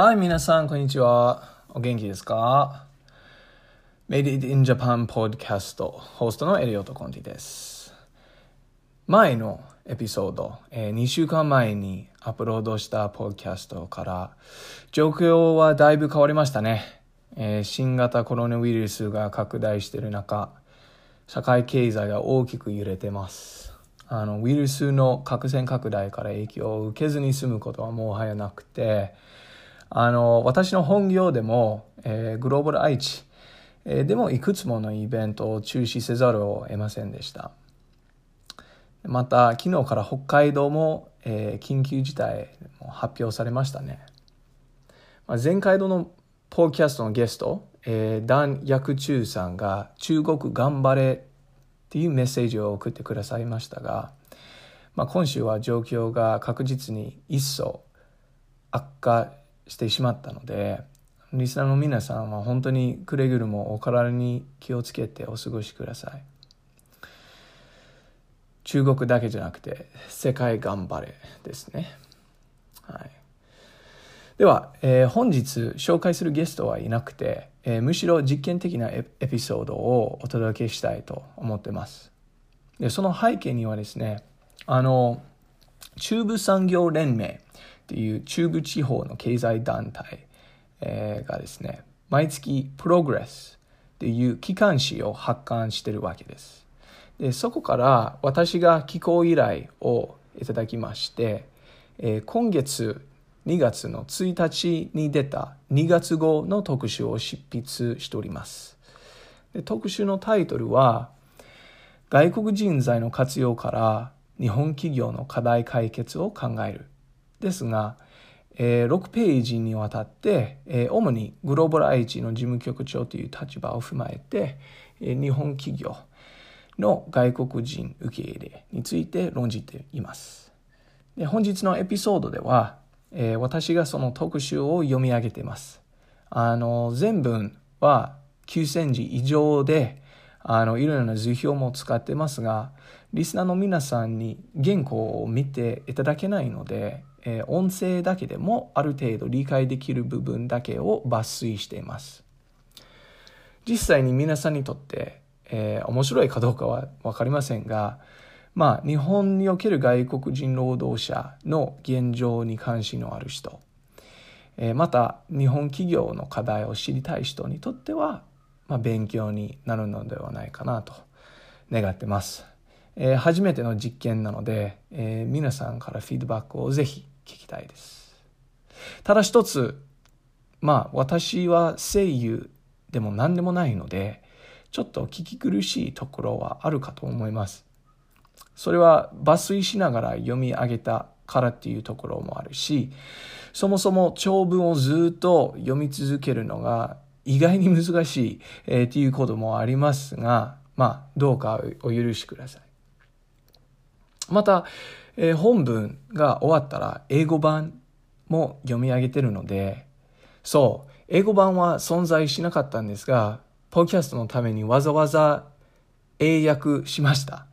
はい、皆さん、こんにちは。お元気ですか ?Made it in Japan Podcast ホストのエリオト・コンティです。前のエピソード、えー、2週間前にアップロードしたポッドキャストから状況はだいぶ変わりましたね。えー、新型コロナウイルスが拡大している中、社会経済が大きく揺れてます。あのウイルスの感染拡大から影響を受けずに済むことはもはやなくて、あの、私の本業でも、えー、グローバル愛知、えー、でもいくつものイベントを中止せざるを得ませんでした。また、昨日から北海道も、えー、緊急事態も発表されましたね。まあ、前回のポーキャストのゲスト、えー、ダン・ヤクチュウさんが中国頑張れっていうメッセージを送ってくださいましたが、まあ、今週は状況が確実に一層悪化してしまったのでリスナーの皆さんは本当にくれぐれもお体に気をつけてお過ごしください。中国だけじゃなくて世界頑張れですね。はい。では、えー、本日紹介するゲストはいなくて、えー、むしろ実験的なエピソードをお届けしたいと思ってます。でその背景にはですねあの中部産業連盟っていう中部地方の経済団体、がですね、毎月プログレスっていう機関誌を発刊してるわけです。で、そこから私が寄稿依頼をいただきまして、えー、今月2月の1日に出た2月号の特集を執筆しております。で特集のタイトルは、外国人材の活用から日本企業の課題解決を考えるですが、えー、6ページにわたって、えー、主にグローバル愛知の事務局長という立場を踏まえて、えー、日本企業の外国人受け入れについて論じています。で本日のエピソードでは、えー、私がその特集を読み上げています。あの全文は9000字以上であのいろいろな図表も使ってますがリスナーの皆さんに原稿を見ていただけないのでえ、音声だけでもある程度理解できる部分だけを抜粋しています。実際に皆さんにとって、えー、面白いかどうかは分かりませんが、まあ、日本における外国人労働者の現状に関心のある人、えー、また日本企業の課題を知りたい人にとっては、まあ、勉強になるのではないかなと願ってます。えー、初めての実験なので、え、皆さんからフィードバックをぜひ聞きたいです。ただ一つ、まあ私は声優でも何でもないので、ちょっと聞き苦しいところはあるかと思います。それは抜粋しながら読み上げたからっていうところもあるし、そもそも長文をずっと読み続けるのが意外に難しい、えー、っていうこともありますが、まあ、どうかお許しください。また、えー、本文が終わったら英語版も読み上げてるので、そう、英語版は存在しなかったんですが、ポッキャストのためにわざわざ英訳しました。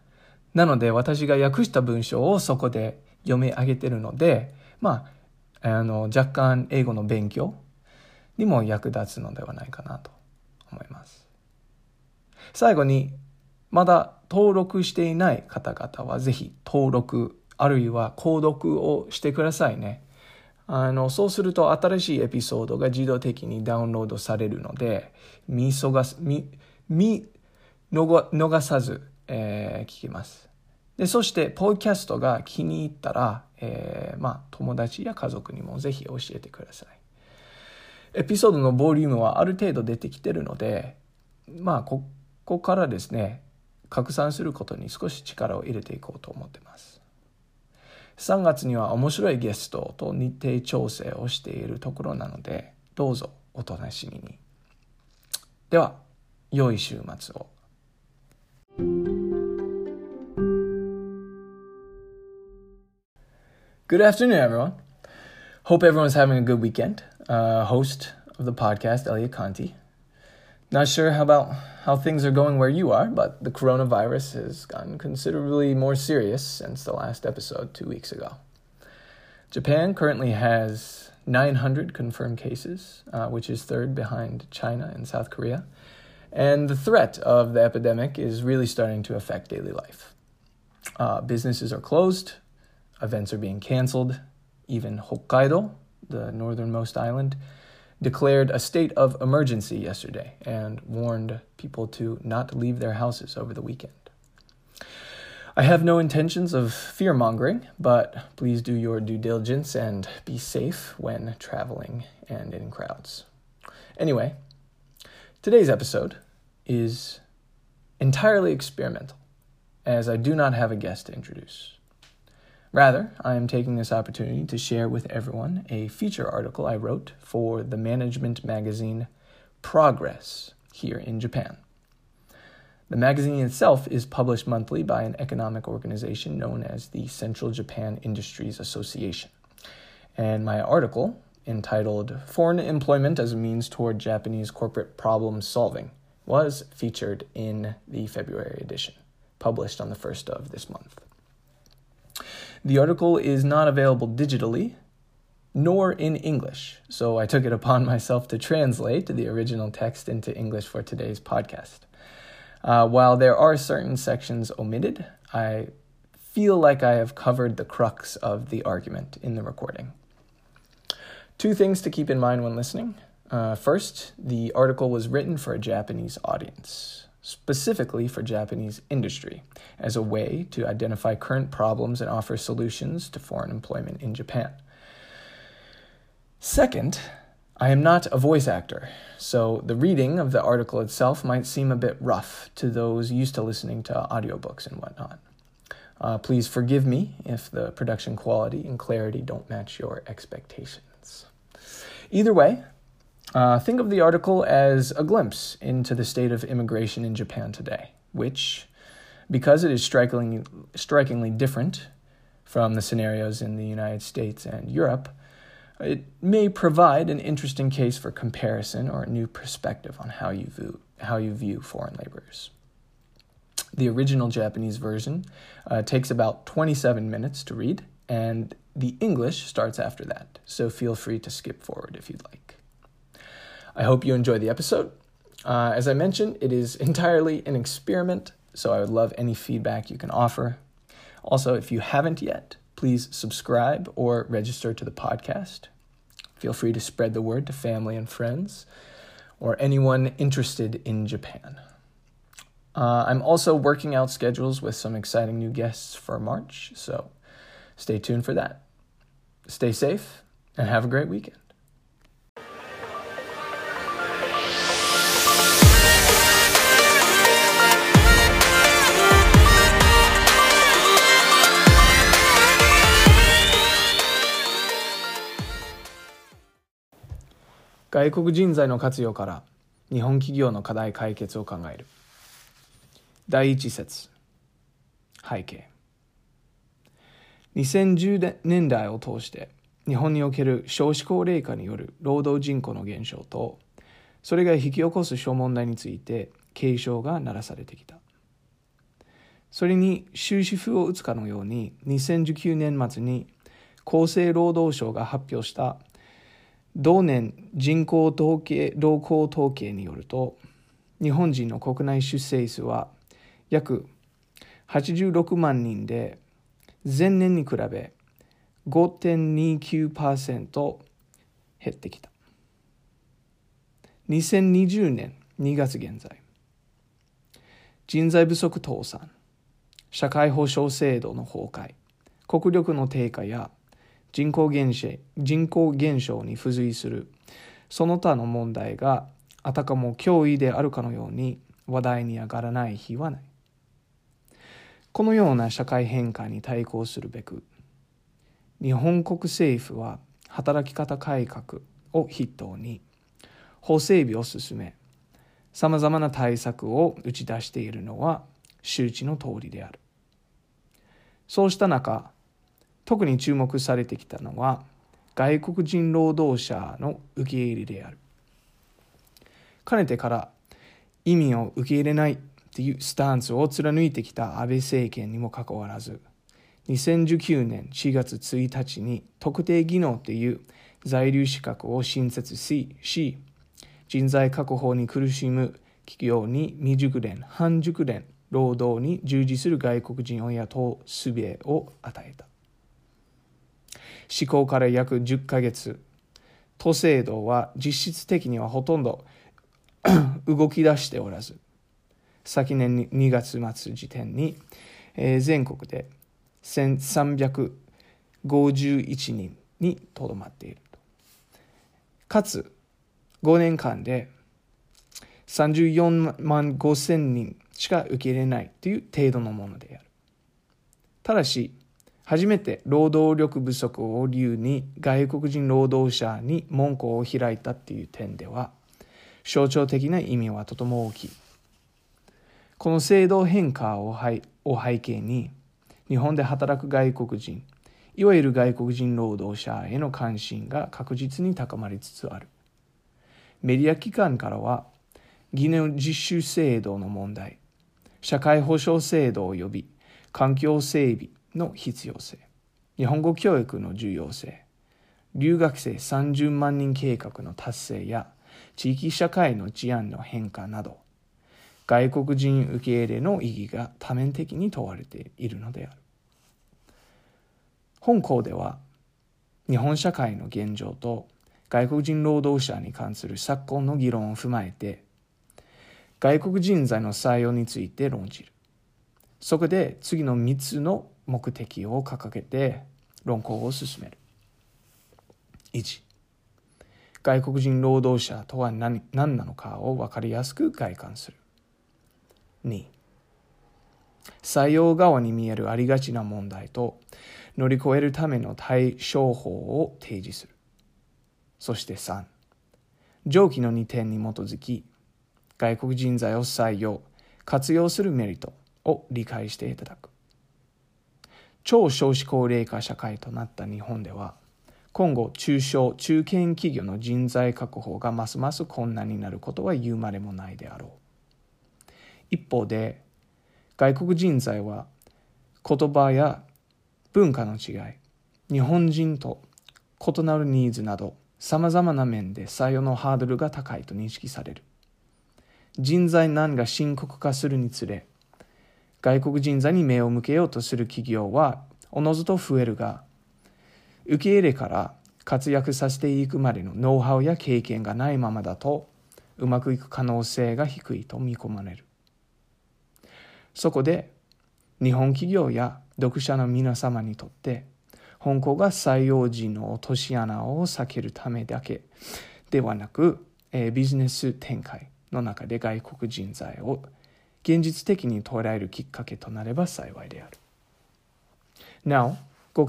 なので私が訳した文章をそこで読み上げてるので、まあ、あの、若干英語の勉強にも役立つのではないかなと思います。最後に、まだ登録していない方々はぜひ登録あるいは購読をしてくださいね。あの、そうすると新しいエピソードが自動的にダウンロードされるので、見逃、見、見逃さず、えー、聞きます。で、そして、ポッキャストが気に入ったら、えー、まあ、友達や家族にもぜひ教えてください。エピソードのボリュームはある程度出てきてるので、まあ、ここからですね、拡散することに少し力を入れていこうと思ってます。3月には面白いゲストと日程調整をしているところなので、どうぞお楽しみに。では、良い週末を。Good afternoon, everyone. Hope everyone's having a good weekend. Uh, host of the podcast, Elliot Conti. Not sure how about how things are going where you are, but the coronavirus has gotten considerably more serious since the last episode two weeks ago. Japan currently has 900 confirmed cases, uh, which is third behind China and South Korea. And the threat of the epidemic is really starting to affect daily life. Uh, businesses are closed, events are being canceled. Even Hokkaido, the northernmost island, declared a state of emergency yesterday and warned people to not leave their houses over the weekend. I have no intentions of fear mongering, but please do your due diligence and be safe when traveling and in crowds. Anyway, today's episode is entirely experimental, as I do not have a guest to introduce. Rather, I am taking this opportunity to share with everyone a feature article I wrote for the management magazine Progress here in Japan. The magazine itself is published monthly by an economic organization known as the Central Japan Industries Association. And my article, entitled Foreign Employment as a Means Toward Japanese Corporate Problem Solving, was featured in the February edition, published on the 1st of this month. The article is not available digitally, nor in English, so I took it upon myself to translate the original text into English for today's podcast. Uh, while there are certain sections omitted, I feel like I have covered the crux of the argument in the recording. Two things to keep in mind when listening. Uh, first, the article was written for a Japanese audience, specifically for Japanese industry, as a way to identify current problems and offer solutions to foreign employment in Japan. Second, I am not a voice actor, so the reading of the article itself might seem a bit rough to those used to listening to audiobooks and whatnot. Uh, please forgive me if the production quality and clarity don't match your expectations. Either way, uh, think of the article as a glimpse into the state of immigration in Japan today, which, because it is strikingly, strikingly different from the scenarios in the United States and Europe, it may provide an interesting case for comparison or a new perspective on how you view, how you view foreign laborers. The original Japanese version uh, takes about 27 minutes to read, and the English starts after that, so feel free to skip forward if you'd like. I hope you enjoy the episode. Uh, as I mentioned, it is entirely an experiment, so I would love any feedback you can offer. Also, if you haven't yet, please subscribe or register to the podcast. Feel free to spread the word to family and friends or anyone interested in Japan. Uh, I'm also working out schedules with some exciting new guests for March, so stay tuned for that. Stay safe and have a great weekend. 外国人材の活用から日本企業の課題解決を考える。第一節。背景。2010年代を通して日本における少子高齢化による労働人口の減少とそれが引き起こす諸問題について警鐘が鳴らされてきた。それに終止符を打つかのように2019年末に厚生労働省が発表した同年人口統計動向統計によると日本人の国内出生数は約86万人で前年に比べ5.29%減ってきた。2020年2月現在人材不足倒産社会保障制度の崩壊国力の低下や人口減少人口減少に付随する。その他の問題があたかも脅威であるかのように話題に上がらない日はない。このような社会変化に対抗するべく日本国政府は働き方改革を筆頭に法整備を進めさまざまな対策を打ち出しているのは周知の通りである。そうした中特に注目されてきたのは外国人労働者の受け入れであるかねてから移民を受け入れないというスタンスを貫いてきた安倍政権にもかかわらず2019年4月1日に特定技能という在留資格を新設しし、人材確保に苦しむ企業に未熟練、半熟練、労働に従事する外国人を雇う術を与えた。施行から約10ヶ月、都制度は実質的にはほとんど 動き出しておらず、昨年2月末時点に、えー、全国で1351人にとどまっている。かつ、5年間で34万5千人しか受け入れないという程度のものである。ただし、初めて労働力不足を理由に外国人労働者に門戸を開いたっていう点では、象徴的な意味はとても大きい。この制度変化を背景に、日本で働く外国人、いわゆる外国人労働者への関心が確実に高まりつつある。メディア機関からは、技能実習制度の問題、社会保障制度及び環境整備の必要性、日本語教育の重要性、留学生30万人計画の達成や地域社会の治安の変化など、外国人受け入れの意義が多面的に問われているのである。本校では、日本社会の現状と外国人労働者に関する昨今の議論を踏まえて、外国人材の採用について論じる。そこで次の3つの目的を掲げて論考を進める。1外国人労働者とは何何なのかを分かりやすく外観する。2採用側に見えるありがちな問題と乗り越えるための対処法を提示する。そして3上記の2点に基づき外国人材を採用活用するメリットを理解していただく。超少子高齢化社会となった日本では、今後中小中堅企業の人材確保がますます困難になることは言うまでもないであろう。一方で、外国人材は言葉や文化の違い、日本人と異なるニーズなど、さまざまな面で採用のハードルが高いと認識される。人材難が深刻化するにつれ、外国人材に目を向けようとする企業はおのずと増えるが、受け入れから活躍させていくまでのノウハウや経験がないままだと、うまくいく可能性が低いと見込まれる。そこで、日本企業や読者の皆様にとって、本校が採用時の落とし穴を避けるためだけではなく、ビジネス展開の中で外国人材を現実的に捉えるきっかけとなれば幸いである。なお、誤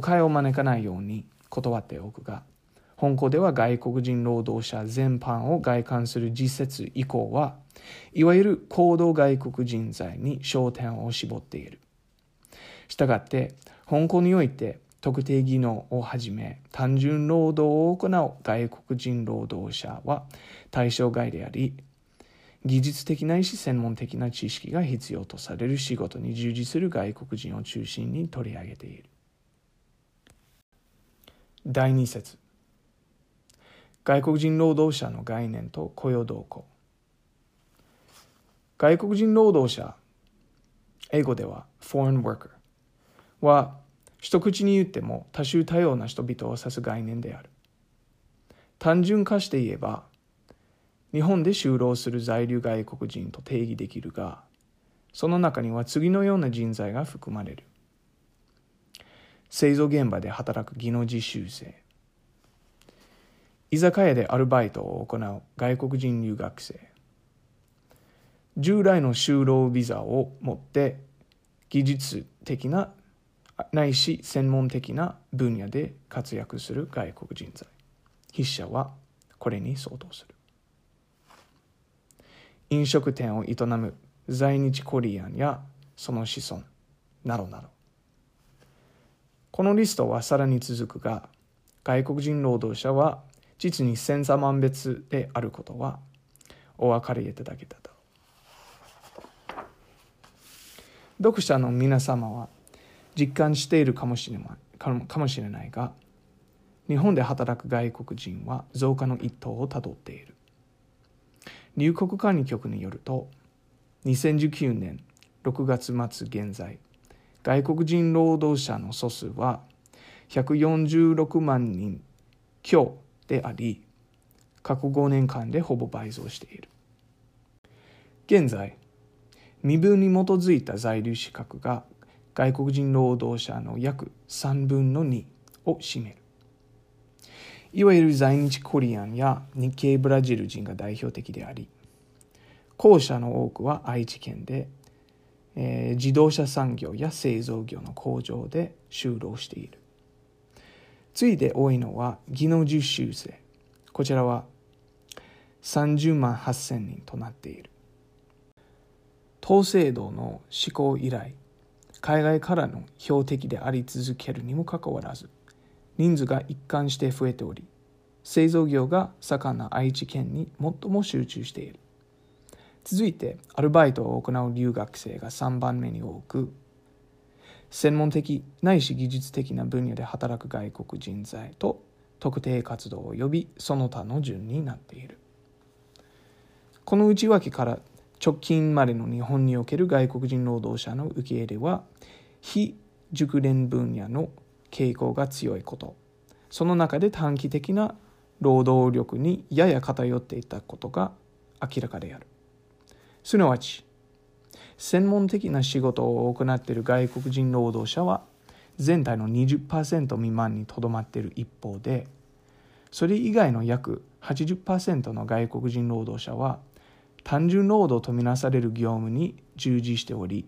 解を招かないように断っておくが、香港では外国人労働者全般を外観する実説以降は、いわゆる行動外国人材に焦点を絞っている。したがって、香港において特定技能をはじめ単純労働を行う外国人労働者は対象外であり、技術的ないし専門的な知識が必要とされる仕事に従事する外国人を中心に取り上げている。第2節。外国人労働者の概念と雇用動向。外国人労働者英語では foreign worker は一口に言っても多種多様な人々を指す概念である。単純化して言えば日本で就労する在留外国人と定義できるが、その中には次のような人材が含まれる。製造現場で働く技能実習生。居酒屋でアルバイトを行う外国人留学生。従来の就労ビザを持って技術的なないし専門的な分野で活躍する外国人材。筆者はこれに相当する。飲食店を営む在日コリアンやその子孫などなど。このリストはさらに続くが外国人労働者は実に千差万別であることはお分かりいただけただろう読者の皆様は実感しているかもしれないかもしれないが日本で働く外国人は増加の一途をたどっている。入国管理局によると2019年6月末現在外国人労働者の総数は146万人強であり過去5年間でほぼ倍増している。現在身分に基づいた在留資格が外国人労働者の約3分の2を占める。いわゆる在日コリアンや日系ブラジル人が代表的であり後者の多くは愛知県で、えー、自動車産業や製造業の工場で就労している。次いで多いのは技能実習生。こちらは30万8000人となっている。統制度の施行以来海外からの標的であり続けるにもかかわらず人数が一貫して増えており製造業が盛んな愛知県に最も集中している。続いてアルバイトを行う留学生が3番目に多く専門的ないし技術的な分野で働く外国人材と特定活動を呼びその他の順になっている。この内訳から直近までの日本における外国人労働者の受け入れは非熟練分野の傾向が強いこと。その中で短期的な労働力にやや偏っていたことが明らかである。すなわち専門的な仕事を行っている外国人労働者は全体の20%未満にとどまっている一方でそれ以外の約80%の外国人労働者は単純労働とみなされる業務に従事しており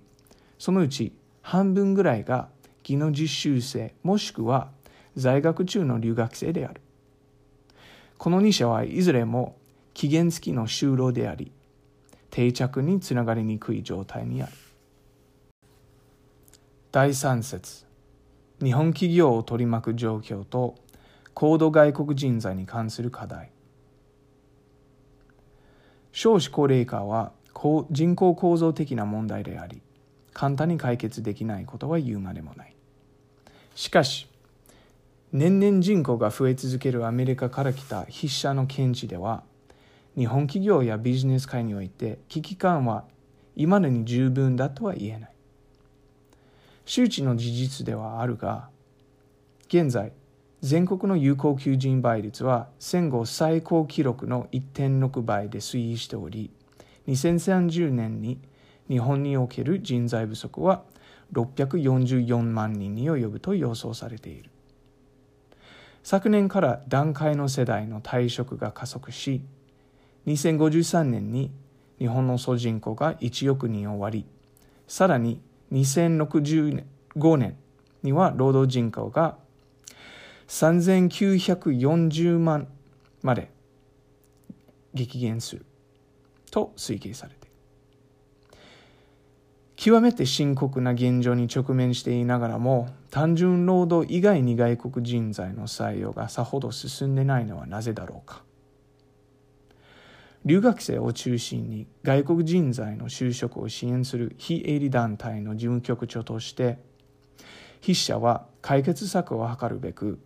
そのうち半分ぐらいが技能実習生もしくは在学中の留学生である。この2社はいずれも期限付きの就労であり定着につながりにくい状態にある。第3節日本企業を取り巻く状況と高度外国人材に関する課題。少子高齢化は人口構造的な問題であり簡単に解決できないことは言うまでもない。しかし年々人口が増え続けるアメリカから来た筆者の見地では日本企業やビジネス界において危機感は今のに十分だとは言えない。周知の事実ではあるが現在全国の有効求人倍率は戦後最高記録の1.6倍で推移しており2030年に日本における人材不足は644万人に及ぶと予想されている。昨年から段階の世代の退職が加速し2053年に日本の総人口が1億人を割りさらに2065年には労働人口が3940万まで激減すると推計される。極めて深刻な現状に直面していながらも単純労働以外に外国人材の採用がさほど進んでないのはなぜだろうか。留学生を中心に外国人材の就職を支援する非営利団体の事務局長として筆者は解決策を図るべく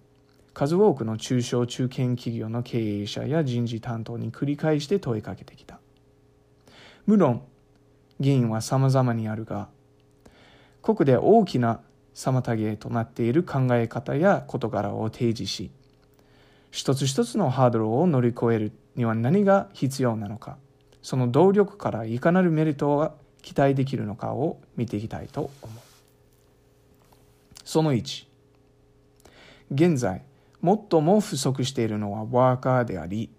数多くの中小中堅企業の経営者や人事担当に繰り返して問いかけてきた。無論原因は様々にあるがここで大きな妨げとなっている考え方や事柄を提示し一つ一つのハードルを乗り越えるには何が必要なのかその動力からいかなるメリットが期待できるのかを見ていきたいと思う。その1現在最も不足しているのはワーカーであり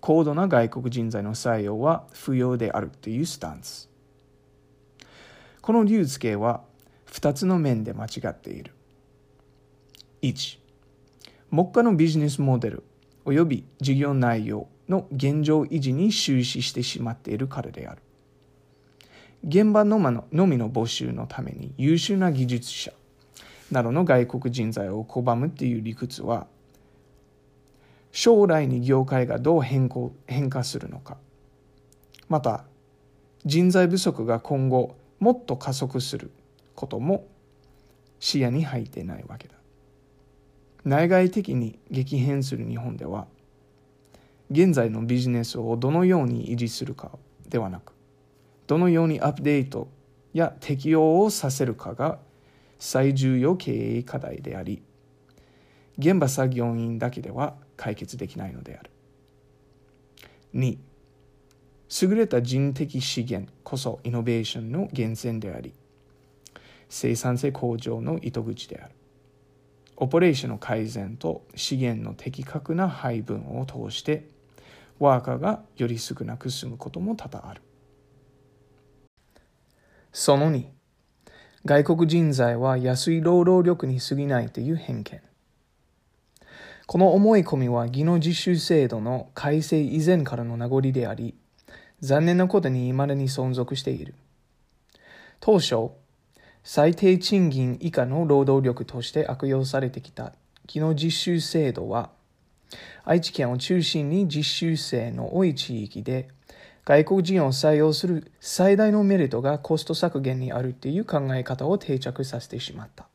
高度な外国人材の採用は不要であるというスタンス。この理由付けは2つの面で間違っている。1目下のビジネスモデル及び事業内容の現状維持に終始してしまっているからである。現場ののみの募集のために優秀な技術者などの外国人材を拒むっていう理屈は将来に業界がどう変更変化するのかまた人材不足が今後もっと加速することも視野に入ってないわけだ。内外的に激変する日本では現在のビジネスをどのように維持するかではなくどのようにアップデートや適用をさせるかが最重要経営課題であり現場作業員だけでは解決できないのである。2優れた人的資源こそイノベーションの源泉であり生産性向上の糸口である。オペレーションの改善と資源の的確な配分を通してワーカーがより少なく済むことも多々ある。その2外国人材は安い労働力に過ぎないという偏見。この思い込みは技能実習制度の改正以前からの名残であり残念なことに未だに存続している。当初最低賃金以下の労働力として悪用されてきた技能実習制度は愛知県を中心に実習生の多い地域で外国人を採用する最大のメリットがコスト削減にあるという考え方を定着させてしまった。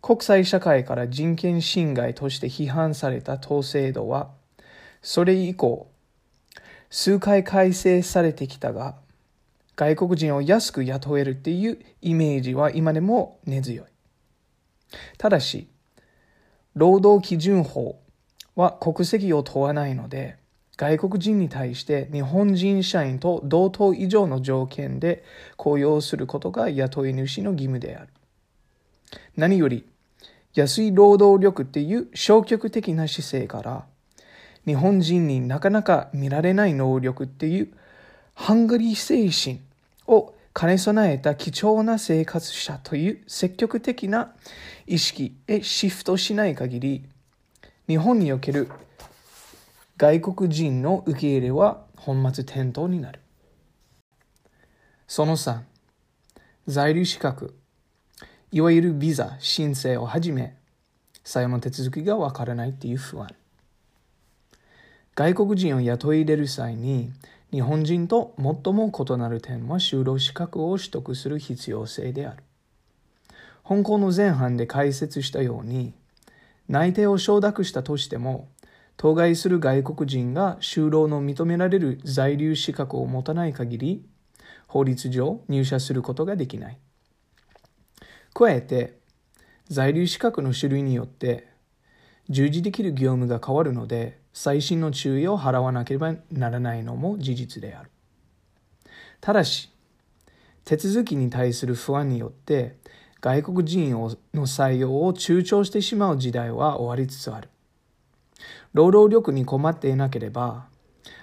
国際社会から人権侵害として批判された当制度はそれ以降数回改正されてきたが外国人を安く雇えるっていうイメージは今でも根強い。ただし労働基準法は国籍を問わないので外国人に対して日本人社員と同等以上の条件で雇用することが雇い主の義務である。何より安い労働力っていう消極的な姿勢から日本人になかなか見られない能力っていうハングリー精神を兼ね備えた貴重な生活者という積極的な意識へシフトしない限り日本における外国人の受け入れは本末転倒になる。その3、在留資格、いわゆるビザ申請をはじめ、採用の手続きがわからないっていう不安。外国人を雇い入れる際に、日本人と最も異なる点は就労資格を取得する必要性である。香港の前半で解説したように、内定を承諾したとしても、当該する外国人が就労の認められる在留資格を持たない限り、法律上入社することができない。加えて、在留資格の種類によって従事できる業務が変わるので、最新の注意を払わなければならないのも事実である。ただし、手続きに対する不安によって外国人の採用を躊躇してしまう時代は終わりつつある。労働力に困っていなければ、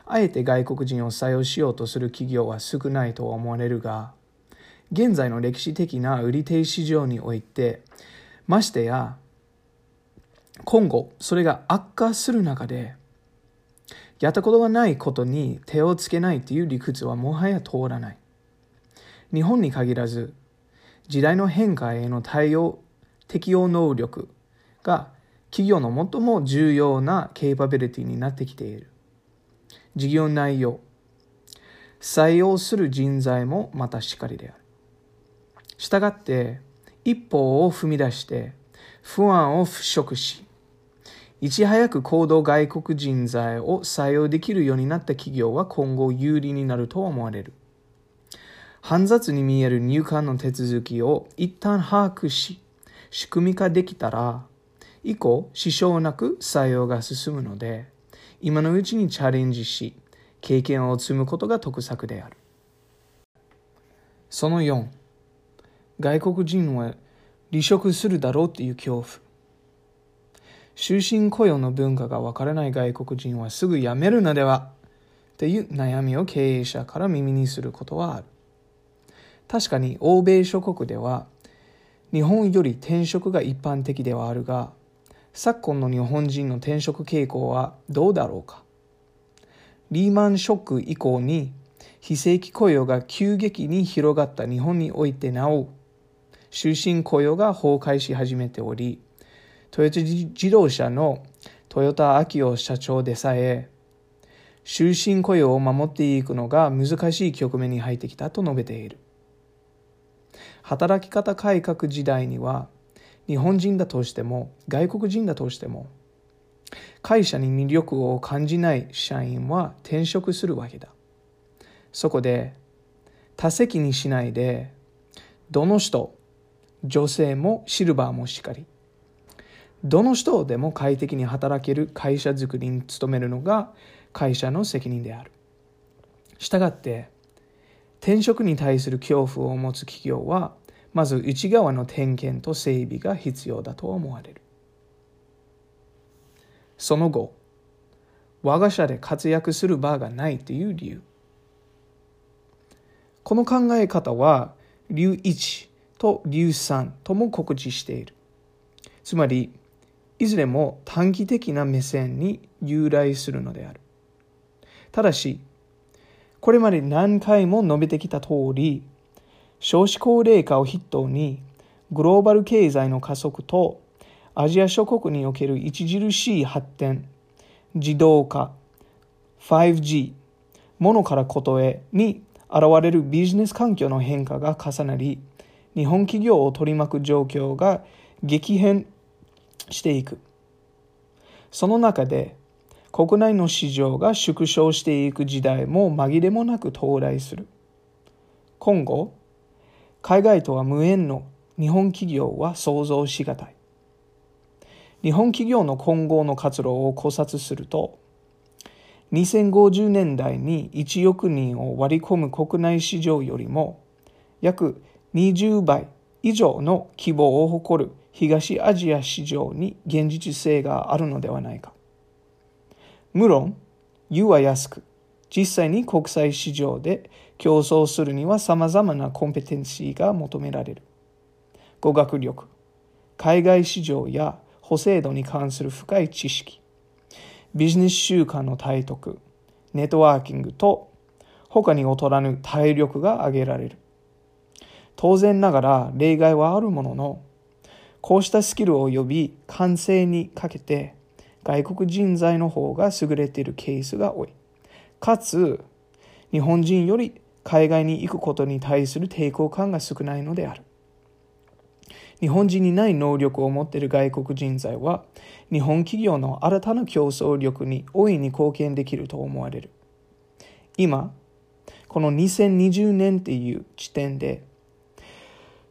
あえて外国人を採用しようとする企業は少ないと思われるが、現在の歴史的な売り手市場において、ましてや、今後それが悪化する中で、やったことがないことに手をつけないという理屈はもはや通らない。日本に限らず、時代の変化への対応、適応能力が企業の最も重要なケーパビリティになってきている。事業内容、採用する人材もまたしっかりである。したがって、一歩を踏み出して不安を払拭し、いち早く行動外国人材を採用できるようになった企業は今後有利になると思われる。煩雑に見える入管の手続きを一旦把握し、仕組み化できたら、以降、支障なく採用が進むので、今のうちにチャレンジし、経験を積むことが得策である。その4、外国人は離職するだろうという恐怖。終身雇用の文化がわからない外国人はすぐ辞めるのではという悩みを経営者から耳にすることはある。確かに欧米諸国では日本より転職が一般的ではあるが昨今の日本人の転職傾向はどうだろうかリーマンショック以降に非正規雇用が急激に広がった日本においてなお終身雇用が崩壊し始めておりトヨタ自動車の豊田昭夫社長でさえ終身雇用を守っていくのが難しい局面に入ってきたと述べている。働き方改革時代には日本人だとしても外国人だとしても会社に魅力を感じない社員は転職するわけだ。そこで多責にしないでどの人女性もシルバーもしっかり。どの人でも快適に働ける会社づくりに努めるのが会社の責任である。したがって転職に対する恐怖を持つ企業はまず内側の点検と整備が必要だと思われる。その後我が社で活躍する場がないという理由。この考え方は流1と流3とも告知している。つまりいずれも短期的な目線に由来するのである。ただしこれまで何回も述べてきた通り少子高齢化を筆頭にグローバル経済の加速とアジア諸国における著しい発展自動化 5G 物からことへに現れるビジネス環境の変化が重なり日本企業を取り巻く状況が激変していく。その中で国内の市場が縮小していく時代も紛れもなく到来する。今後海外とは無縁の日本企業は想像しがたい。日本企業の今後の活動を考察すると2050年代に1億人を割り込む国内市場よりも約20倍以上の規模を誇る東アジア市場に現実性があるのではないか無論湯は安く実際に国際市場で競争するには様々なコンペテンシーが求められる。語学力、海外市場や補正度に関する深い知識、ビジネス習慣の体得、ネットワーキングと他に劣らぬ体力が挙げられる。当然ながら例外はあるものの、こうしたスキルを呼び完成にかけて外国人材の方が優れているケースが多い。かつ日本人より海外に行くことに対する抵抗感が少ないのである日本人にない能力を持っている外国人材は日本企業の新たな競争力に大いに貢献できると思われる今この2020年っていう時点で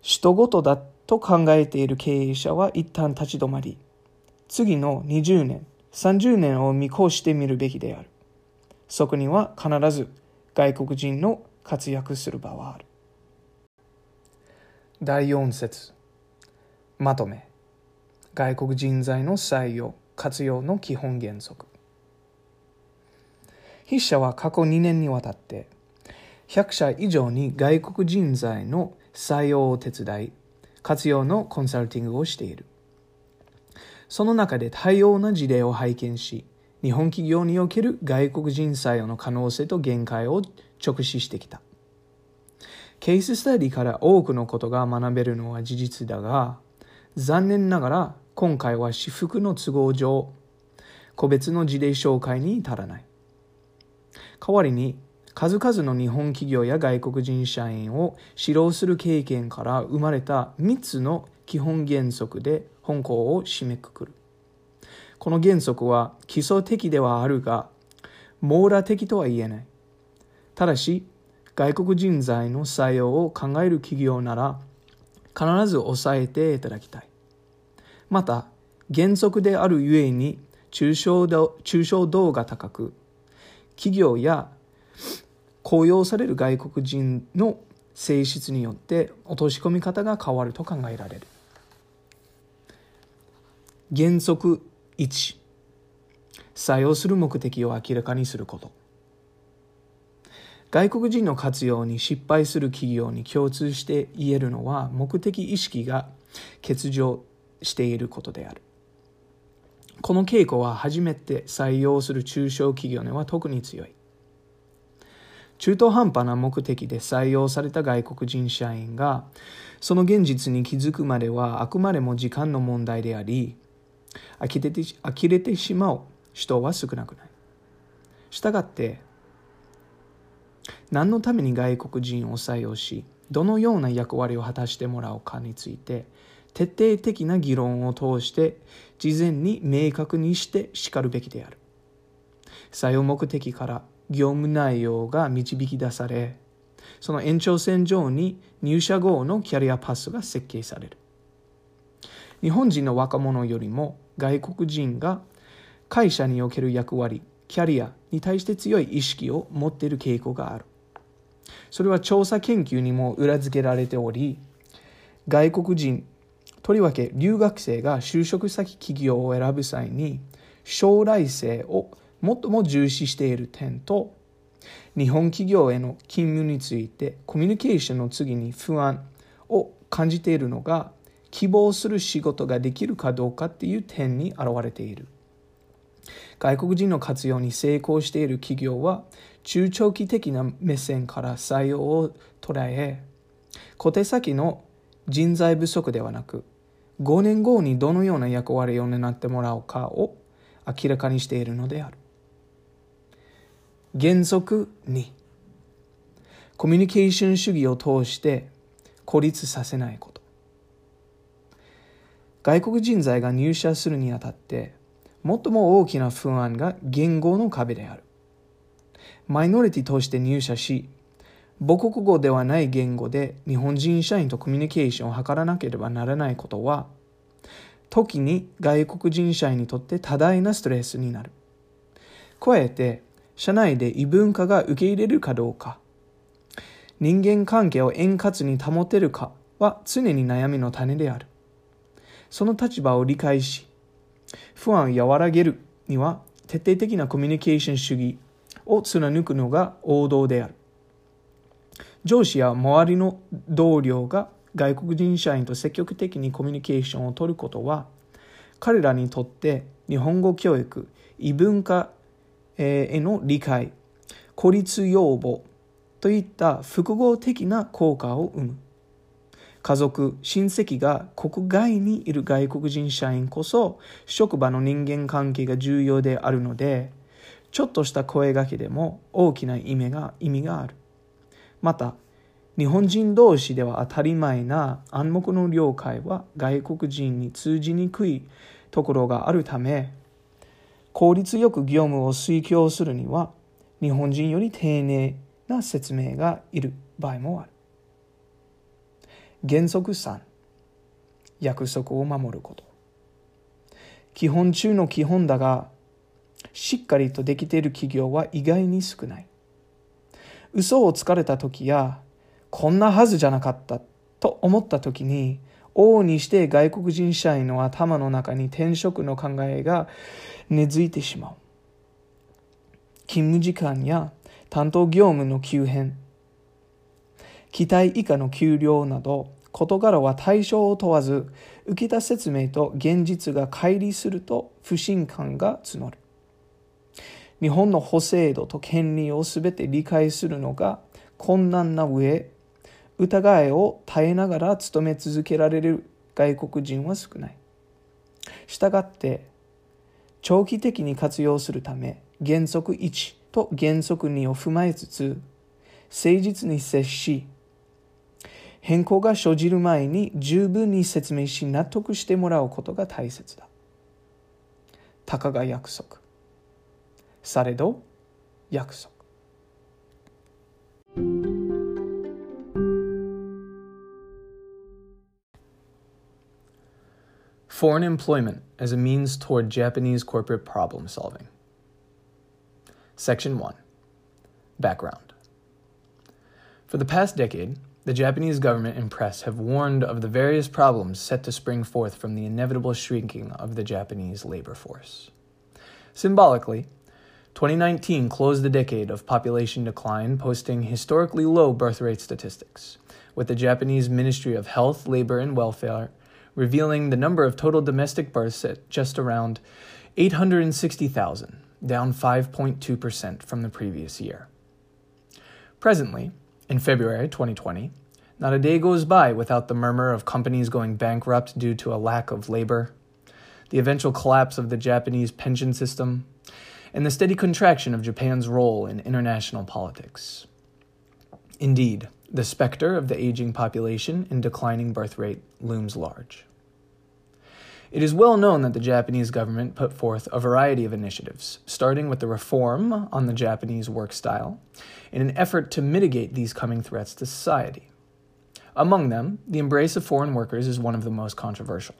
人ごとだと考えている経営者は一旦立ち止まり次の20年30年を見越してみるべきである。そこには必ず外国人の活躍する場はある。第4節。まとめ。外国人材の採用活用の基本原則。筆者は過去2年にわたって100社以上に外国人材の採用を手伝い活用のコンサルティングをしているその中で多様な事例を拝見し日本企業における外国人採用の可能性と限界を直視してきた。ケーススタディから多くのことが学べるのは事実だが、残念ながら今回は私服の都合上、個別の事例紹介に至らない。代わりに、数々の日本企業や外国人社員を指導する経験から生まれた3つの基本原則で本校を締めくくる。この原則は基礎的ではあるが、網羅的とは言えない。ただし、外国人材の採用を考える企業なら、必ず押さえていただきたい。また、原則であるゆえに、抽象度抽象度が高く、企業や雇用される外国人の性質によって落とし込み方が変わると考えられる。原則1採用する目的を明らかにすること。外国人の活用に失敗する企業に共通して言えるのは目的意識が欠如していることである。この傾向は初めて採用する中小企業には特に強い。中途半端な目的で採用された外国人社員がその現実に気づくまではあくまでも時間の問題であり呆れて呆れてしまう人は少なくない。したがって、何のために外国人を採用し、どのような役割を果たしてもらうかについて、徹底的な議論を通して事前に明確にしてしかるべきである採用目的から業務内容が導き出されその延長線上に入社後のキャリアパスが設計される。日本人の若者よりも外国人が会社における役割キャリアに対して強い意識を持っている傾向がある。それは調査研究にも裏付けられており外国人とりわけ留学生が就職先企業を選ぶ際に将来性を最も重視している点と日本企業への勤務についてコミュニケーションの次に不安を感じているのが希望する仕事ができるかどうかっていう点に現れている。外国人の活用に成功している企業は中長期的な目線から採用を捉え小手先の人材不足ではなく5年後にどのような役割を担ってもらうかを明らかにしているのである。原則2コミュニケーション主義を通して孤立させないこと。外国人材が入社するにあたって最も大きな不安が言語の壁である。マイノリティとして入社し母国語ではない言語で日本人社員とコミュニケーションを図らなければならないことは時に外国人社員にとって多大なストレスになる。加えて社内で異文化が受け入れるかどうか、人間関係を円滑に保てるかは常に悩みの種である。その立場を理解し、不安を和らげるには徹底的なコミュニケーション主義を貫くのが王道である。上司や周りの同僚が外国人社員と積極的にコミュニケーションを取ることは彼らにとって日本語教育異文化への理解、孤立要望といった複合的な効果を生む。家族、親戚が国外にいる外国人社員こそ職場の人間関係が重要であるので、ちょっとした声がけでも大きな意味が意味がある。また、日本人同士では当たり前な暗黙の了解は外国人に通じにくいところがあるため、効率よく業務を遂行するには日本人より丁寧な説明がいる場合もある。原則3約束を守ること。基本中の基本だがしっかりとできている企業は意外に少ない。嘘をつかれた時やこんなはずじゃなかったと思った時に往々にして外国人社員の頭の中に転職の考えが根付いてしまう。勤務時間や担当業務の急変、期待以下の給料など、事柄は対象を問わず、受けた説明と現実が乖離すると不信感が募る。日本の法制度と権利を全て理解するのが困難な上、疑いを耐えながら勤め続けられる外国人は少ない。したがって、長期的に活用するため、原則1と原則2を踏まえつつ、誠実に接し、変更が生じる前に十分に説明し納得してもらうことが大切だ。たかが約束。されど約束。Foreign employment as a means toward Japanese corporate problem solving. Section 1 Background For the past decade, the Japanese government and press have warned of the various problems set to spring forth from the inevitable shrinking of the Japanese labor force. Symbolically, 2019 closed the decade of population decline, posting historically low birth rate statistics, with the Japanese Ministry of Health, Labor, and Welfare revealing the number of total domestic births at just around 860,000, down 5.2% from the previous year. Presently, in February 2020, not a day goes by without the murmur of companies going bankrupt due to a lack of labor, the eventual collapse of the Japanese pension system, and the steady contraction of Japan's role in international politics. Indeed, the specter of the aging population and declining birth rate looms large. It is well known that the Japanese government put forth a variety of initiatives, starting with the reform on the Japanese work style, in an effort to mitigate these coming threats to society. Among them, the embrace of foreign workers is one of the most controversial.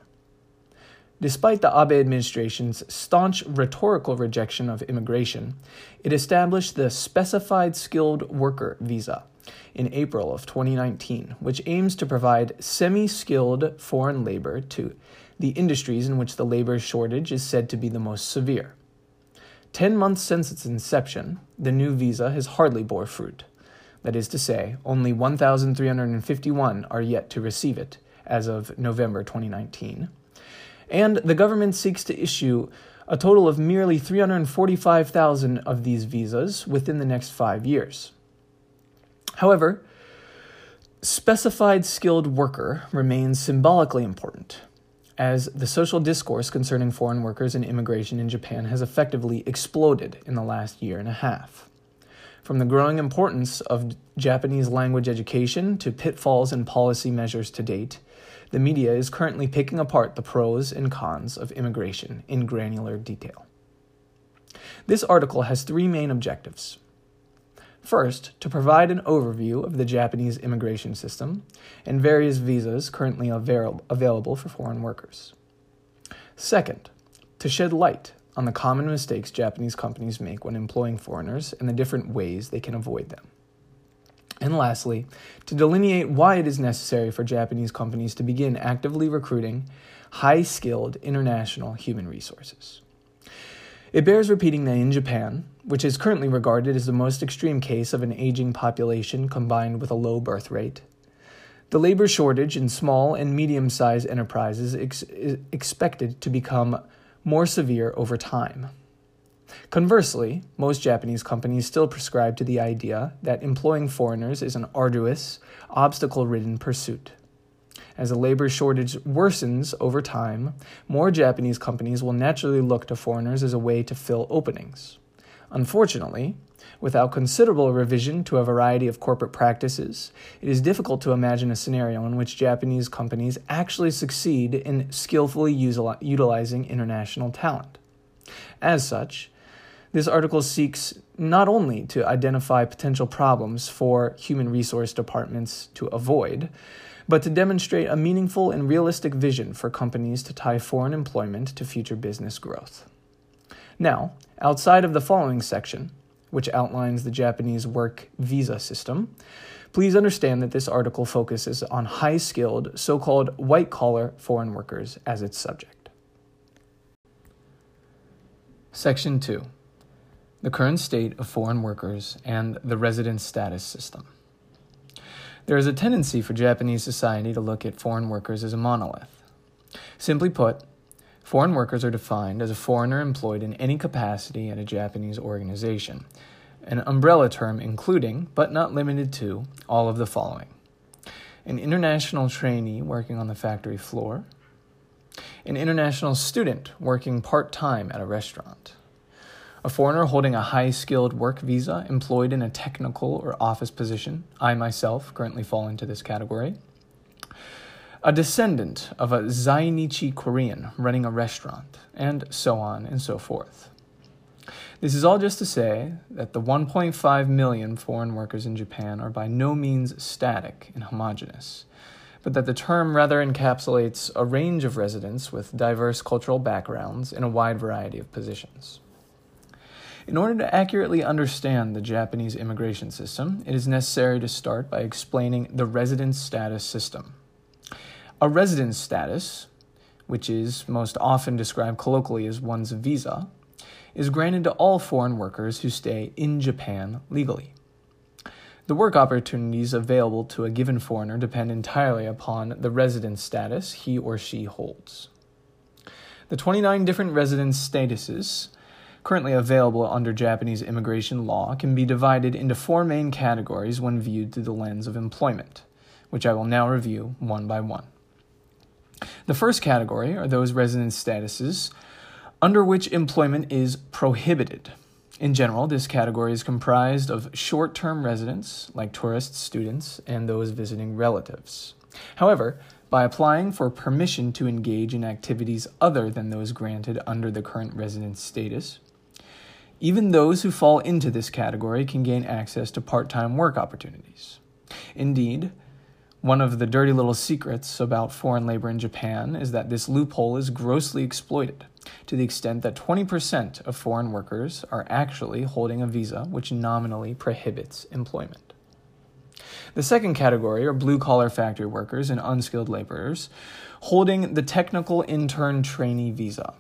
Despite the Abe administration's staunch rhetorical rejection of immigration, it established the Specified Skilled Worker Visa in April of 2019, which aims to provide semi skilled foreign labor to the industries in which the labor shortage is said to be the most severe. Ten months since its inception, the new visa has hardly bore fruit. That is to say, only 1,351 are yet to receive it as of November 2019. And the government seeks to issue a total of merely 345,000 of these visas within the next five years. However, specified skilled worker remains symbolically important as the social discourse concerning foreign workers and immigration in Japan has effectively exploded in the last year and a half. From the growing importance of Japanese language education to pitfalls and policy measures to date, the media is currently picking apart the pros and cons of immigration in granular detail. This article has three main objectives. First, to provide an overview of the Japanese immigration system and various visas currently avail- available for foreign workers. Second, to shed light on the common mistakes Japanese companies make when employing foreigners and the different ways they can avoid them. And lastly, to delineate why it is necessary for Japanese companies to begin actively recruiting high skilled international human resources. It bears repeating that in Japan, which is currently regarded as the most extreme case of an aging population combined with a low birth rate, the labor shortage in small and medium sized enterprises is expected to become more severe over time. Conversely, most Japanese companies still prescribe to the idea that employing foreigners is an arduous, obstacle ridden pursuit. As the labor shortage worsens over time, more Japanese companies will naturally look to foreigners as a way to fill openings. Unfortunately, without considerable revision to a variety of corporate practices, it is difficult to imagine a scenario in which Japanese companies actually succeed in skillfully utilizing international talent. As such, this article seeks not only to identify potential problems for human resource departments to avoid, but to demonstrate a meaningful and realistic vision for companies to tie foreign employment to future business growth. Now, outside of the following section, which outlines the Japanese work visa system, please understand that this article focuses on high skilled, so called white collar foreign workers as its subject. Section 2 The current state of foreign workers and the resident status system. There is a tendency for Japanese society to look at foreign workers as a monolith. Simply put, foreign workers are defined as a foreigner employed in any capacity at a Japanese organization, an umbrella term including, but not limited to, all of the following an international trainee working on the factory floor, an international student working part time at a restaurant a foreigner holding a high skilled work visa employed in a technical or office position. I myself currently fall into this category. A descendant of a Zainichi Korean running a restaurant, and so on and so forth. This is all just to say that the 1.5 million foreign workers in Japan are by no means static and homogenous, but that the term rather encapsulates a range of residents with diverse cultural backgrounds in a wide variety of positions. In order to accurately understand the Japanese immigration system, it is necessary to start by explaining the residence status system. A residence status, which is most often described colloquially as one's visa, is granted to all foreign workers who stay in Japan legally. The work opportunities available to a given foreigner depend entirely upon the residence status he or she holds. The 29 different residence statuses currently available under Japanese immigration law can be divided into four main categories when viewed through the lens of employment, which I will now review one by one. The first category are those residence statuses under which employment is prohibited. In general, this category is comprised of short term residents, like tourists, students, and those visiting relatives. However, by applying for permission to engage in activities other than those granted under the current residence status. Even those who fall into this category can gain access to part time work opportunities. Indeed, one of the dirty little secrets about foreign labor in Japan is that this loophole is grossly exploited to the extent that 20% of foreign workers are actually holding a visa which nominally prohibits employment. The second category are blue collar factory workers and unskilled laborers holding the technical intern trainee visa.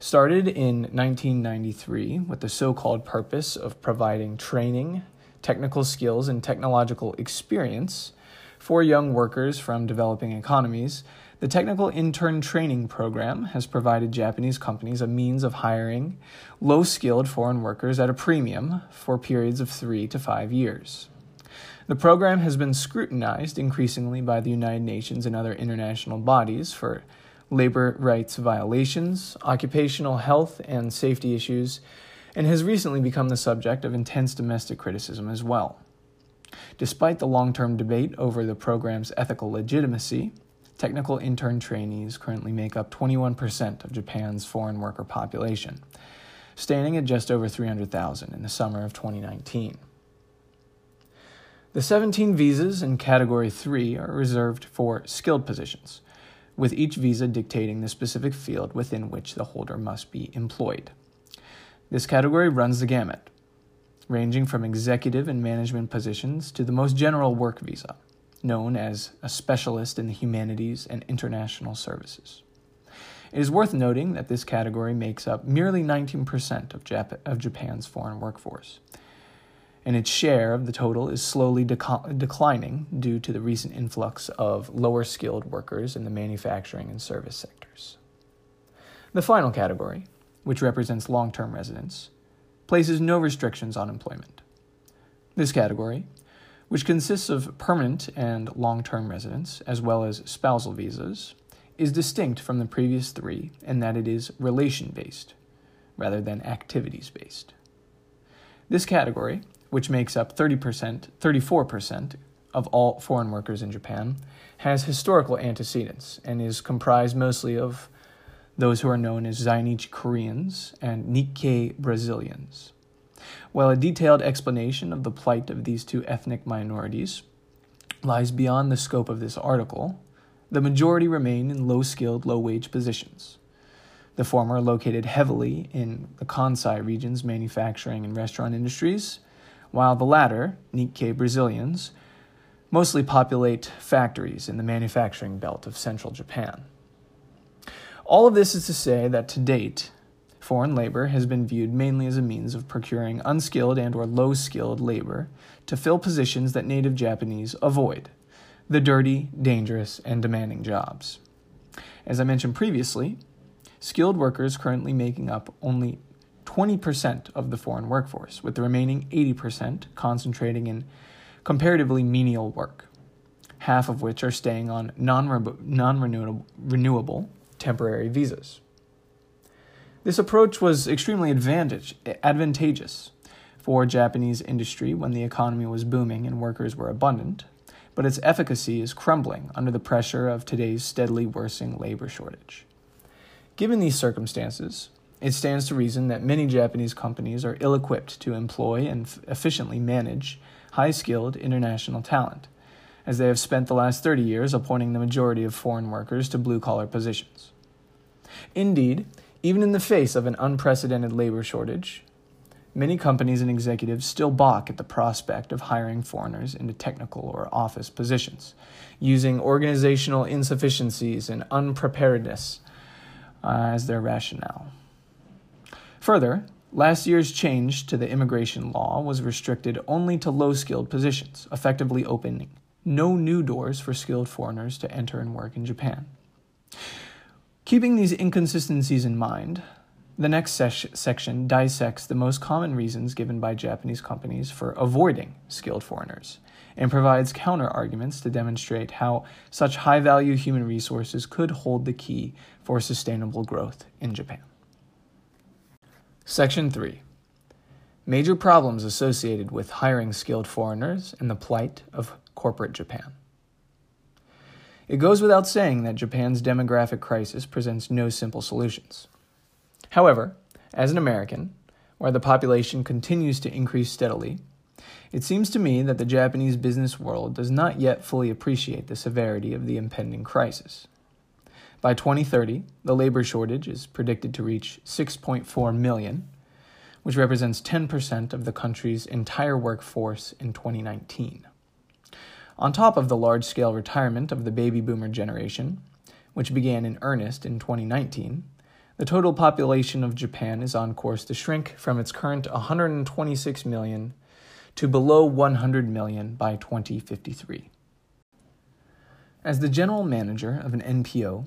Started in 1993 with the so called purpose of providing training, technical skills, and technological experience for young workers from developing economies, the Technical Intern Training Program has provided Japanese companies a means of hiring low skilled foreign workers at a premium for periods of three to five years. The program has been scrutinized increasingly by the United Nations and other international bodies for labor rights violations, occupational health and safety issues, and has recently become the subject of intense domestic criticism as well. Despite the long term debate over the program's ethical legitimacy, technical intern trainees currently make up 21% of Japan's foreign worker population, standing at just over 300,000 in the summer of 2019. The 17 visas in Category 3 are reserved for skilled positions, with each visa dictating the specific field within which the holder must be employed. This category runs the gamut ranging from executive and management positions to the most general work visa, known as a specialist in the humanities and international services. It is worth noting that this category makes up merely 19% of, Jap- of Japan's foreign workforce, and its share of the total is slowly declining due to the recent influx of lower skilled workers in the manufacturing and service sectors. The final category, which represents long term residents, places no restrictions on employment. This category, which consists of permanent and long term residents, as well as spousal visas, is distinct from the previous three in that it is relation based rather than activities based. This category, which makes up 30%, 34% of all foreign workers in Japan, has historical antecedents and is comprised mostly of those who are known as Zainichi Koreans and Nikkei Brazilians. While a detailed explanation of the plight of these two ethnic minorities lies beyond the scope of this article, the majority remain in low skilled, low wage positions. The former are located heavily in the Kansai region's manufacturing and restaurant industries, while the latter, Nikkei Brazilians, mostly populate factories in the manufacturing belt of central Japan. All of this is to say that to date, foreign labor has been viewed mainly as a means of procuring unskilled and or low-skilled labor to fill positions that native Japanese avoid, the dirty, dangerous, and demanding jobs. As I mentioned previously, skilled workers currently making up only 20% of the foreign workforce, with the remaining 80% concentrating in comparatively menial work, half of which are staying on non renewable temporary visas. This approach was extremely advantage, advantageous for Japanese industry when the economy was booming and workers were abundant, but its efficacy is crumbling under the pressure of today's steadily worsening labor shortage. Given these circumstances, it stands to reason that many Japanese companies are ill equipped to employ and f- efficiently manage high skilled international talent, as they have spent the last 30 years appointing the majority of foreign workers to blue collar positions. Indeed, even in the face of an unprecedented labor shortage, many companies and executives still balk at the prospect of hiring foreigners into technical or office positions, using organizational insufficiencies and unpreparedness uh, as their rationale. Further, last year's change to the immigration law was restricted only to low skilled positions, effectively opening no new doors for skilled foreigners to enter and work in Japan. Keeping these inconsistencies in mind, the next ses- section dissects the most common reasons given by Japanese companies for avoiding skilled foreigners and provides counter arguments to demonstrate how such high value human resources could hold the key for sustainable growth in Japan. Section 3 Major problems associated with hiring skilled foreigners and the plight of corporate Japan. It goes without saying that Japan's demographic crisis presents no simple solutions. However, as an American, where the population continues to increase steadily, it seems to me that the Japanese business world does not yet fully appreciate the severity of the impending crisis. By 2030, the labor shortage is predicted to reach 6.4 million, which represents 10% of the country's entire workforce in 2019. On top of the large scale retirement of the baby boomer generation, which began in earnest in 2019, the total population of Japan is on course to shrink from its current 126 million to below 100 million by 2053. As the general manager of an NPO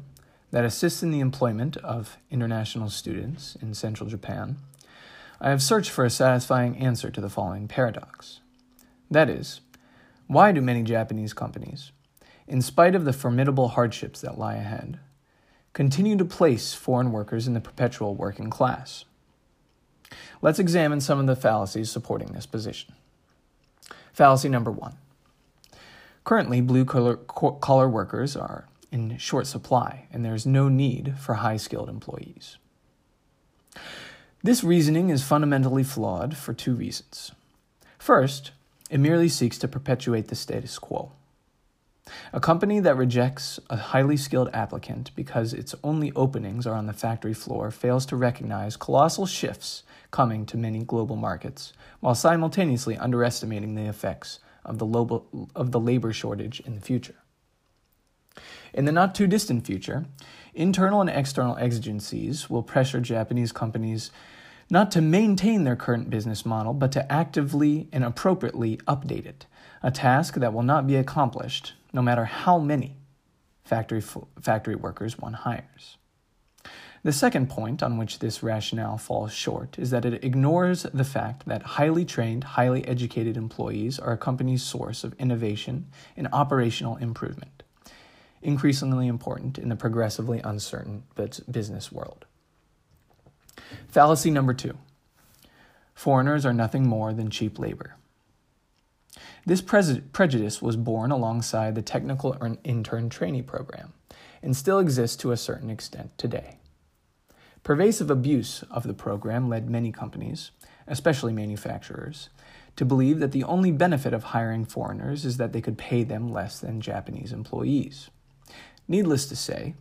that assists in the employment of international students in central Japan, I have searched for a satisfying answer to the following paradox. That is, why do many Japanese companies, in spite of the formidable hardships that lie ahead, continue to place foreign workers in the perpetual working class? Let's examine some of the fallacies supporting this position. Fallacy number one. Currently, blue collar workers are in short supply, and there is no need for high skilled employees. This reasoning is fundamentally flawed for two reasons. First, it merely seeks to perpetuate the status quo. A company that rejects a highly skilled applicant because its only openings are on the factory floor fails to recognize colossal shifts coming to many global markets, while simultaneously underestimating the effects of the, of the labor shortage in the future. In the not too distant future, internal and external exigencies will pressure Japanese companies not to maintain their current business model, but to actively and appropriately update it, a task that will not be accomplished no matter how many factory, factory workers one hires. The second point on which this rationale falls short is that it ignores the fact that highly trained, highly educated employees are a company's source of innovation and operational improvement, increasingly important in the progressively uncertain business world. Fallacy number two foreigners are nothing more than cheap labor. This prejudice was born alongside the technical intern trainee program and still exists to a certain extent today. Pervasive abuse of the program led many companies, especially manufacturers, to believe that the only benefit of hiring foreigners is that they could pay them less than Japanese employees. Needless to say,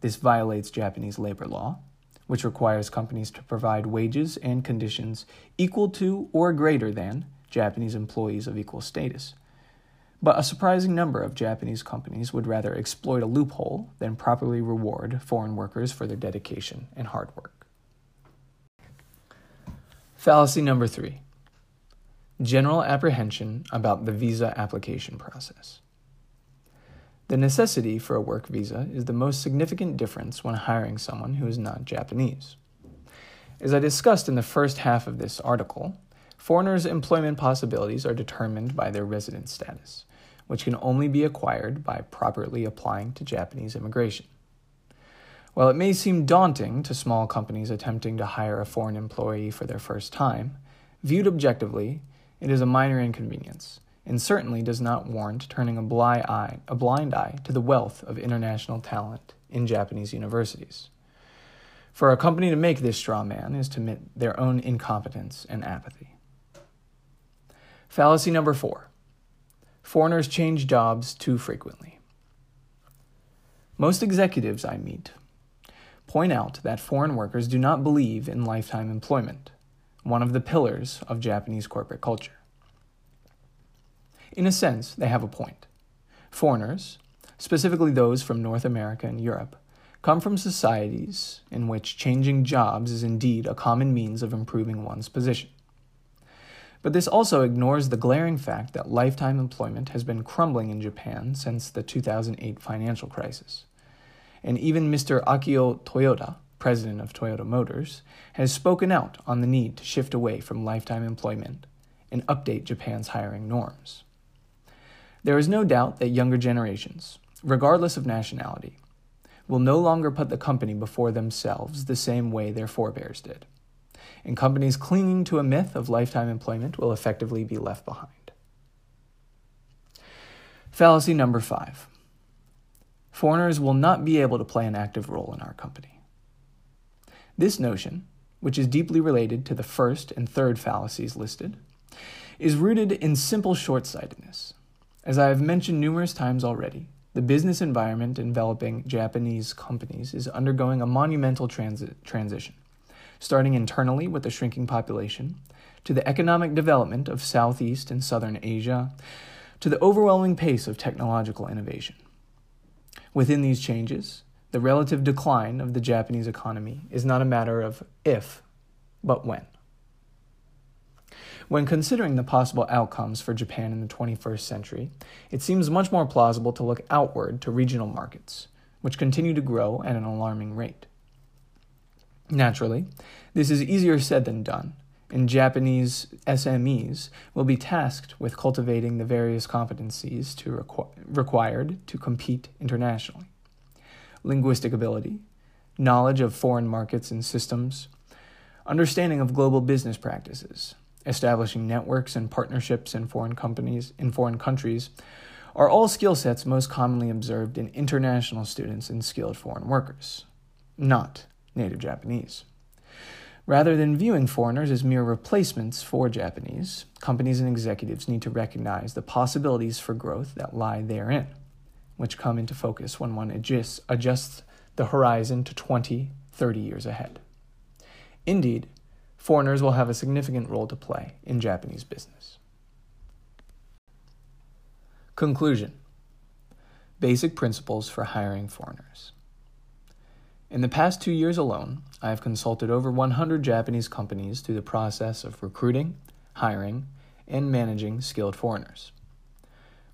this violates Japanese labor law, which requires companies to provide wages and conditions equal to or greater than Japanese employees of equal status. But a surprising number of Japanese companies would rather exploit a loophole than properly reward foreign workers for their dedication and hard work. Fallacy number three general apprehension about the visa application process. The necessity for a work visa is the most significant difference when hiring someone who is not Japanese. As I discussed in the first half of this article, foreigners' employment possibilities are determined by their resident status which can only be acquired by properly applying to Japanese immigration. While it may seem daunting to small companies attempting to hire a foreign employee for their first time, viewed objectively, it is a minor inconvenience and certainly does not warrant turning a blind eye, a blind eye to the wealth of international talent in Japanese universities. For a company to make this straw man is to admit their own incompetence and apathy. Fallacy number four Foreigners change jobs too frequently. Most executives I meet point out that foreign workers do not believe in lifetime employment, one of the pillars of Japanese corporate culture. In a sense, they have a point. Foreigners, specifically those from North America and Europe, come from societies in which changing jobs is indeed a common means of improving one's position. But this also ignores the glaring fact that lifetime employment has been crumbling in Japan since the 2008 financial crisis. And even Mr. Akio Toyoda, president of Toyota Motors, has spoken out on the need to shift away from lifetime employment and update Japan's hiring norms. There is no doubt that younger generations, regardless of nationality, will no longer put the company before themselves the same way their forebears did and companies clinging to a myth of lifetime employment will effectively be left behind. Fallacy number five foreigners will not be able to play an active role in our company. This notion, which is deeply related to the first and third fallacies listed, is rooted in simple short sightedness. As I have mentioned numerous times already, the business environment enveloping Japanese companies is undergoing a monumental transi- transition, starting internally with the shrinking population, to the economic development of Southeast and Southern Asia, to the overwhelming pace of technological innovation. Within these changes, the relative decline of the Japanese economy is not a matter of if, but when. When considering the possible outcomes for Japan in the 21st century, it seems much more plausible to look outward to regional markets, which continue to grow at an alarming rate. Naturally, this is easier said than done, and Japanese SMEs will be tasked with cultivating the various competencies to requ- required to compete internationally linguistic ability, knowledge of foreign markets and systems, understanding of global business practices, establishing networks and partnerships in foreign companies in foreign countries are all skill sets most commonly observed in international students and skilled foreign workers, not native Japanese. Rather than viewing foreigners as mere replacements for Japanese, companies and executives need to recognize the possibilities for growth that lie therein, which come into focus when one adjusts, adjusts the horizon to 20, 30 years ahead. Indeed, foreigners will have a significant role to play in Japanese business. Conclusion Basic principles for hiring foreigners. In the past two years alone, I have consulted over 100 Japanese companies through the process of recruiting, hiring, and managing skilled foreigners.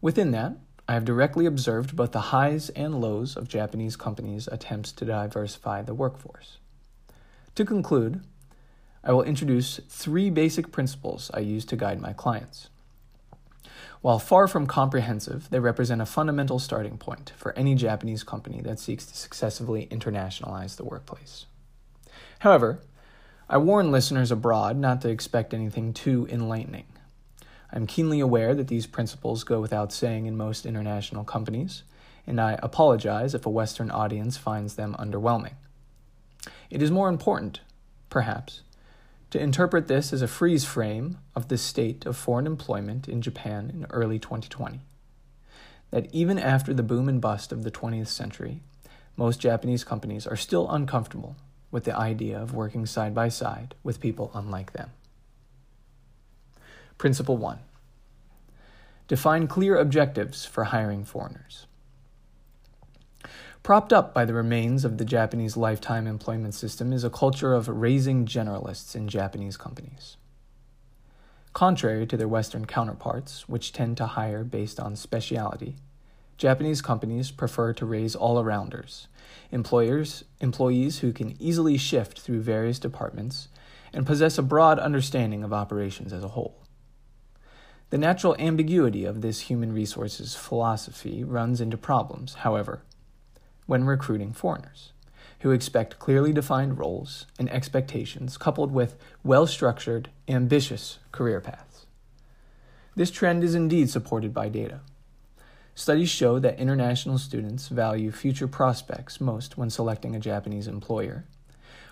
Within that, I have directly observed both the highs and lows of Japanese companies' attempts to diversify the workforce. To conclude, I will introduce three basic principles I use to guide my clients. While far from comprehensive, they represent a fundamental starting point for any Japanese company that seeks to successfully internationalize the workplace. However, I warn listeners abroad not to expect anything too enlightening. I'm keenly aware that these principles go without saying in most international companies, and I apologize if a Western audience finds them underwhelming. It is more important, perhaps, to interpret this as a freeze frame of the state of foreign employment in Japan in early 2020. That even after the boom and bust of the 20th century, most Japanese companies are still uncomfortable with the idea of working side by side with people unlike them. Principle 1 Define clear objectives for hiring foreigners. Propped up by the remains of the Japanese lifetime employment system is a culture of raising generalists in Japanese companies. Contrary to their Western counterparts, which tend to hire based on speciality, Japanese companies prefer to raise all arounders, employers, employees who can easily shift through various departments and possess a broad understanding of operations as a whole. The natural ambiguity of this human resources philosophy runs into problems, however, when recruiting foreigners, who expect clearly defined roles and expectations coupled with well structured, ambitious career paths. This trend is indeed supported by data. Studies show that international students value future prospects most when selecting a Japanese employer,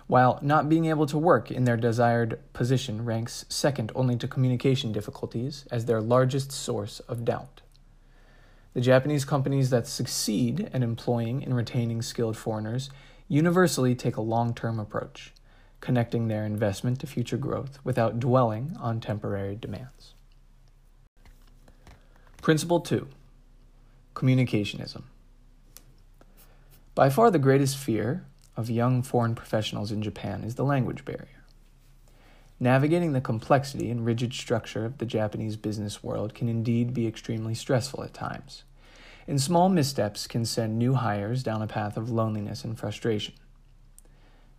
while not being able to work in their desired position ranks second only to communication difficulties as their largest source of doubt. The Japanese companies that succeed at employing and retaining skilled foreigners universally take a long term approach, connecting their investment to future growth without dwelling on temporary demands. Principle 2 Communicationism. By far the greatest fear of young foreign professionals in Japan is the language barrier. Navigating the complexity and rigid structure of the Japanese business world can indeed be extremely stressful at times, and small missteps can send new hires down a path of loneliness and frustration.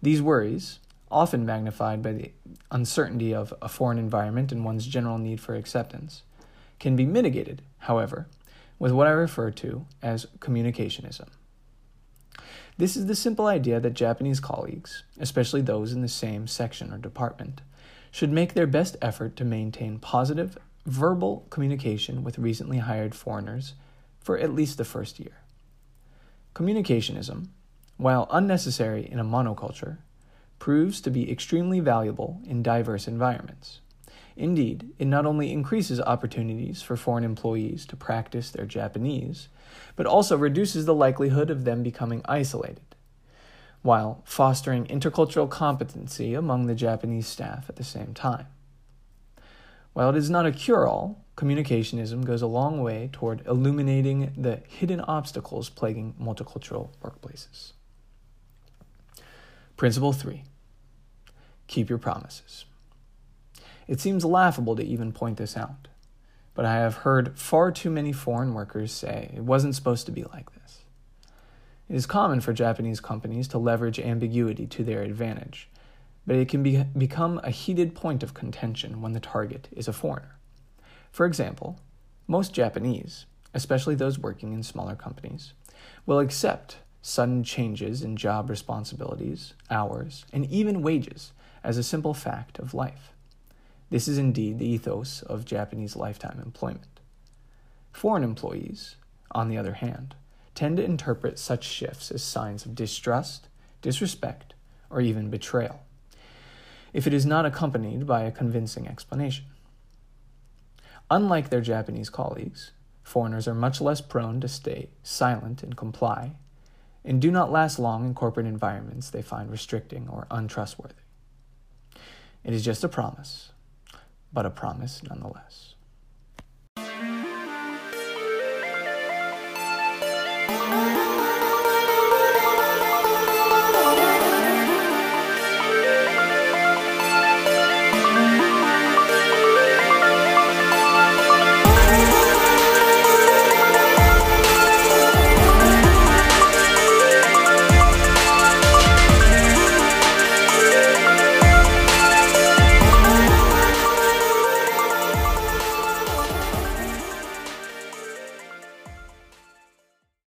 These worries, often magnified by the uncertainty of a foreign environment and one's general need for acceptance, can be mitigated, however, with what I refer to as communicationism. This is the simple idea that Japanese colleagues, especially those in the same section or department, should make their best effort to maintain positive verbal communication with recently hired foreigners for at least the first year. Communicationism, while unnecessary in a monoculture, proves to be extremely valuable in diverse environments. Indeed, it not only increases opportunities for foreign employees to practice their Japanese, but also reduces the likelihood of them becoming isolated, while fostering intercultural competency among the Japanese staff at the same time. While it is not a cure all, communicationism goes a long way toward illuminating the hidden obstacles plaguing multicultural workplaces. Principle 3 Keep your promises. It seems laughable to even point this out, but I have heard far too many foreign workers say it wasn't supposed to be like this. It is common for Japanese companies to leverage ambiguity to their advantage, but it can be, become a heated point of contention when the target is a foreigner. For example, most Japanese, especially those working in smaller companies, will accept sudden changes in job responsibilities, hours, and even wages as a simple fact of life. This is indeed the ethos of Japanese lifetime employment. Foreign employees, on the other hand, tend to interpret such shifts as signs of distrust, disrespect, or even betrayal, if it is not accompanied by a convincing explanation. Unlike their Japanese colleagues, foreigners are much less prone to stay silent and comply, and do not last long in corporate environments they find restricting or untrustworthy. It is just a promise, but a promise nonetheless. Thank.